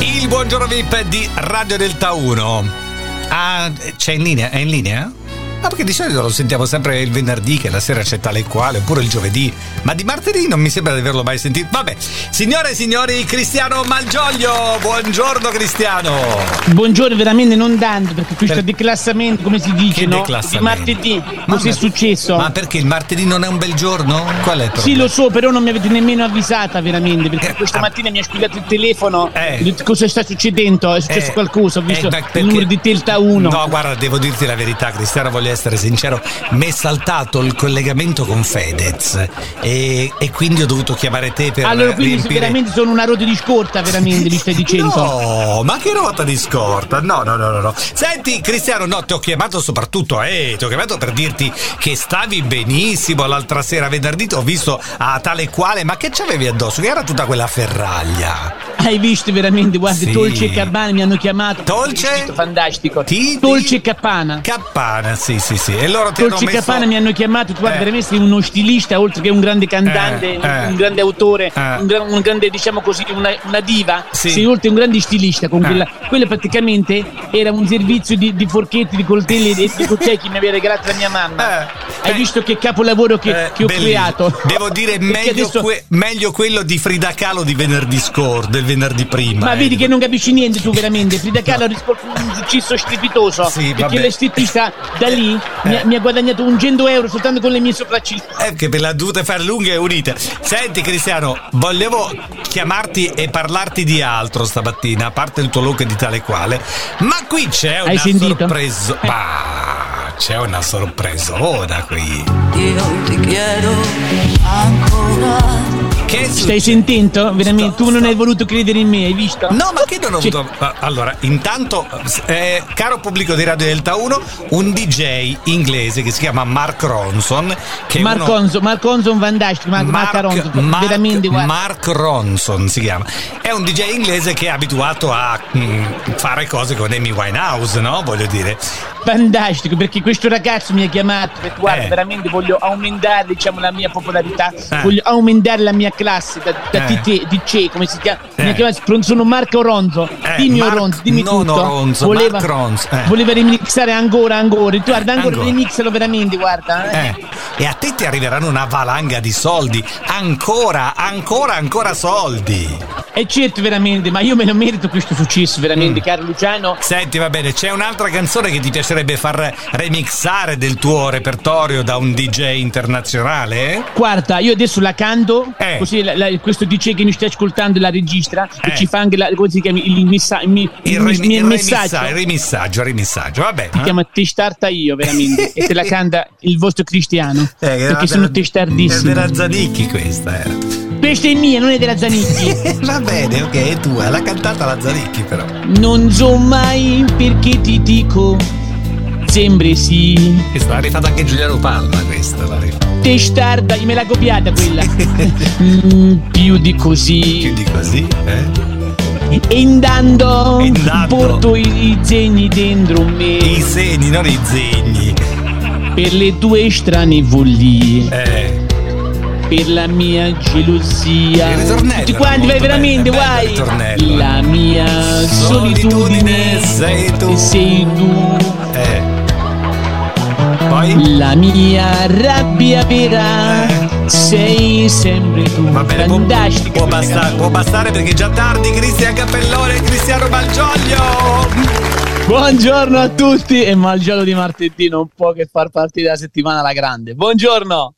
Il buongiorno VIP di Radio Delta 1. Ah, c'è in linea? È in linea? Ah, perché di solito lo sentiamo sempre il venerdì, che la sera c'è tale e quale, oppure il giovedì, ma di martedì non mi sembra di averlo mai sentito. Vabbè, signore e signori, Cristiano Malgioglio, buongiorno Cristiano. Buongiorno, veramente non tanto, perché questo per... declassamento, come si dice, che no? Di martedì, cos'è successo? Ma perché il martedì non è un bel giorno? Qual è il problema? Sì, lo so, però non mi avete nemmeno avvisata, veramente, perché eh, questa ah, mattina mi ha squillato il telefono, eh. detto, cosa sta succedendo? È successo eh, qualcosa, ho visto eh, il numero di Delta 1. No, guarda, devo dirti la verità, Cristiano, voglio essere sincero, mi è saltato il collegamento con Fedez e, e quindi ho dovuto chiamare te per Allora, quindi riempire... veramente sono una ruota di scorta, veramente, mi stai dicendo? No, ma che ruota di scorta? No, no, no, no, no. Senti, Cristiano, no, ti ho chiamato soprattutto, eh, ti ho chiamato per dirti che stavi benissimo l'altra sera venerdì, ho visto a tale quale, ma che c'avevi addosso? Che era tutta quella ferraglia. Hai visto veramente, guarda, sì. Dolce e Campana mi hanno chiamato. Dolce? Fantastico. Ti, Dolce e Campana. Campana, sì, sì, sì. E loro ti Dolce hanno messo... Mi hanno chiamato, tu guarda, eh. veramente sei uno stilista, oltre che un grande cantante, eh, eh. un grande autore, eh. un, gran, un, grande, diciamo così, una, una diva. Sì. Sei oltre un grande stilista con eh. quella. Quella praticamente era un servizio di, di forchetti, di coltelli e di cucchiai che mi aveva regalato la mia mamma. Eh. Hai visto che capolavoro che, che ho bellissimo. creato? Devo dire meglio, adesso... que- meglio, quello di Frida Kahlo di venerdì scorso, del venerdì prima. Ma vedi che non capisci niente tu veramente. Frida Kahlo ha risposto un successo strepitoso. Sì, perché l'estetista da lì eh. mi, ha, mi, ha, guadagnato un 100 euro soltanto con le mie sopracciglia. Eh, che per la dovute fare lunghe e unite. Senti Cristiano, volevo chiamarti e parlarti di altro stamattina, a parte il tuo look di tale quale. Ma qui c'è una sorpresa. Eh. Bah, c'è una sorpresona qui. Io ti chiedo ancora che Stai sentendo? Veramente, tu non hai voluto credere in me, hai visto? No, ma che non ho avuto. Allora, intanto, eh, caro pubblico di Radio Delta 1, un DJ inglese che si chiama Mark Ronson. Che Mark, uno... Ronson, Mark Ronson Van Dyke, Mark, Mark, Ronson, Mark, veramente guarda. Mark Ronson si chiama. È un DJ inglese che è abituato a mh, mm, fare cose con Amy Winehouse, no? Voglio dire. Fantastico, perché questo ragazzo mi ha chiamato perché guarda, eh. veramente voglio aumentare diciamo, la mia popolarità, eh. voglio aumentare la mia classe da, da eh. DJ, come si chiama? Eh. Mi ha chiamato, sono Marco Ronzo, eh. dimmi Mar- Ronzo, dimmi no, tutto. No, Ronzo, voleva, Ronzo, eh. voleva remixare ancora, ancora, tu guarda, ancora, ancora. remixalo veramente, guarda. Eh. E a te ti arriveranno una valanga di soldi, ancora, ancora, ancora soldi. E certo, veramente, ma io me lo merito questo successo, veramente, mm. caro Luciano. Senti, va bene, c'è un'altra canzone che ti piacerebbe far remixare del tuo repertorio da un DJ internazionale? Guarda, io adesso la canto, eh. così la, la, questo DJ che mi sta ascoltando la registra eh. e ci fa anche la, come si chiama, il, messa, il, il, il, remi, il messaggio. Il remissaggio, il remissaggio, va bene. Si eh? chiama Testarta io, veramente, e te la canta il vostro cristiano, eh, perché sono testardissimo. È della Zanicchi questa era. Questa è mia, non è della Zanicchi. Va bene, ok, è tua, l'ha cantata la Zanicchi però. Non so mai perché ti dico, sembri sì. Che sta rifatta anche Giuliano Palma questa, la Testarda, me l'ha copiata quella. mm, più di così. Più di così, eh? E andando, andando, porto i, i segni dentro me. I segni, non i zegni. Per le tue strane follie. Eh per la mia gelosia. Tutti quanti, vai veramente, vai. La mia solitudine, sei tu. Sei tu. Eh. Poi? La mia rabbia vera. Eh. Sei sempre tu. Va bene. Può, può, bastare, può bastare perché è già tardi. Cristian Cappellone e Cristiano Malgioglio. Buongiorno a tutti e Malgioglio di martedì non può che far partire la settimana alla grande. Buongiorno.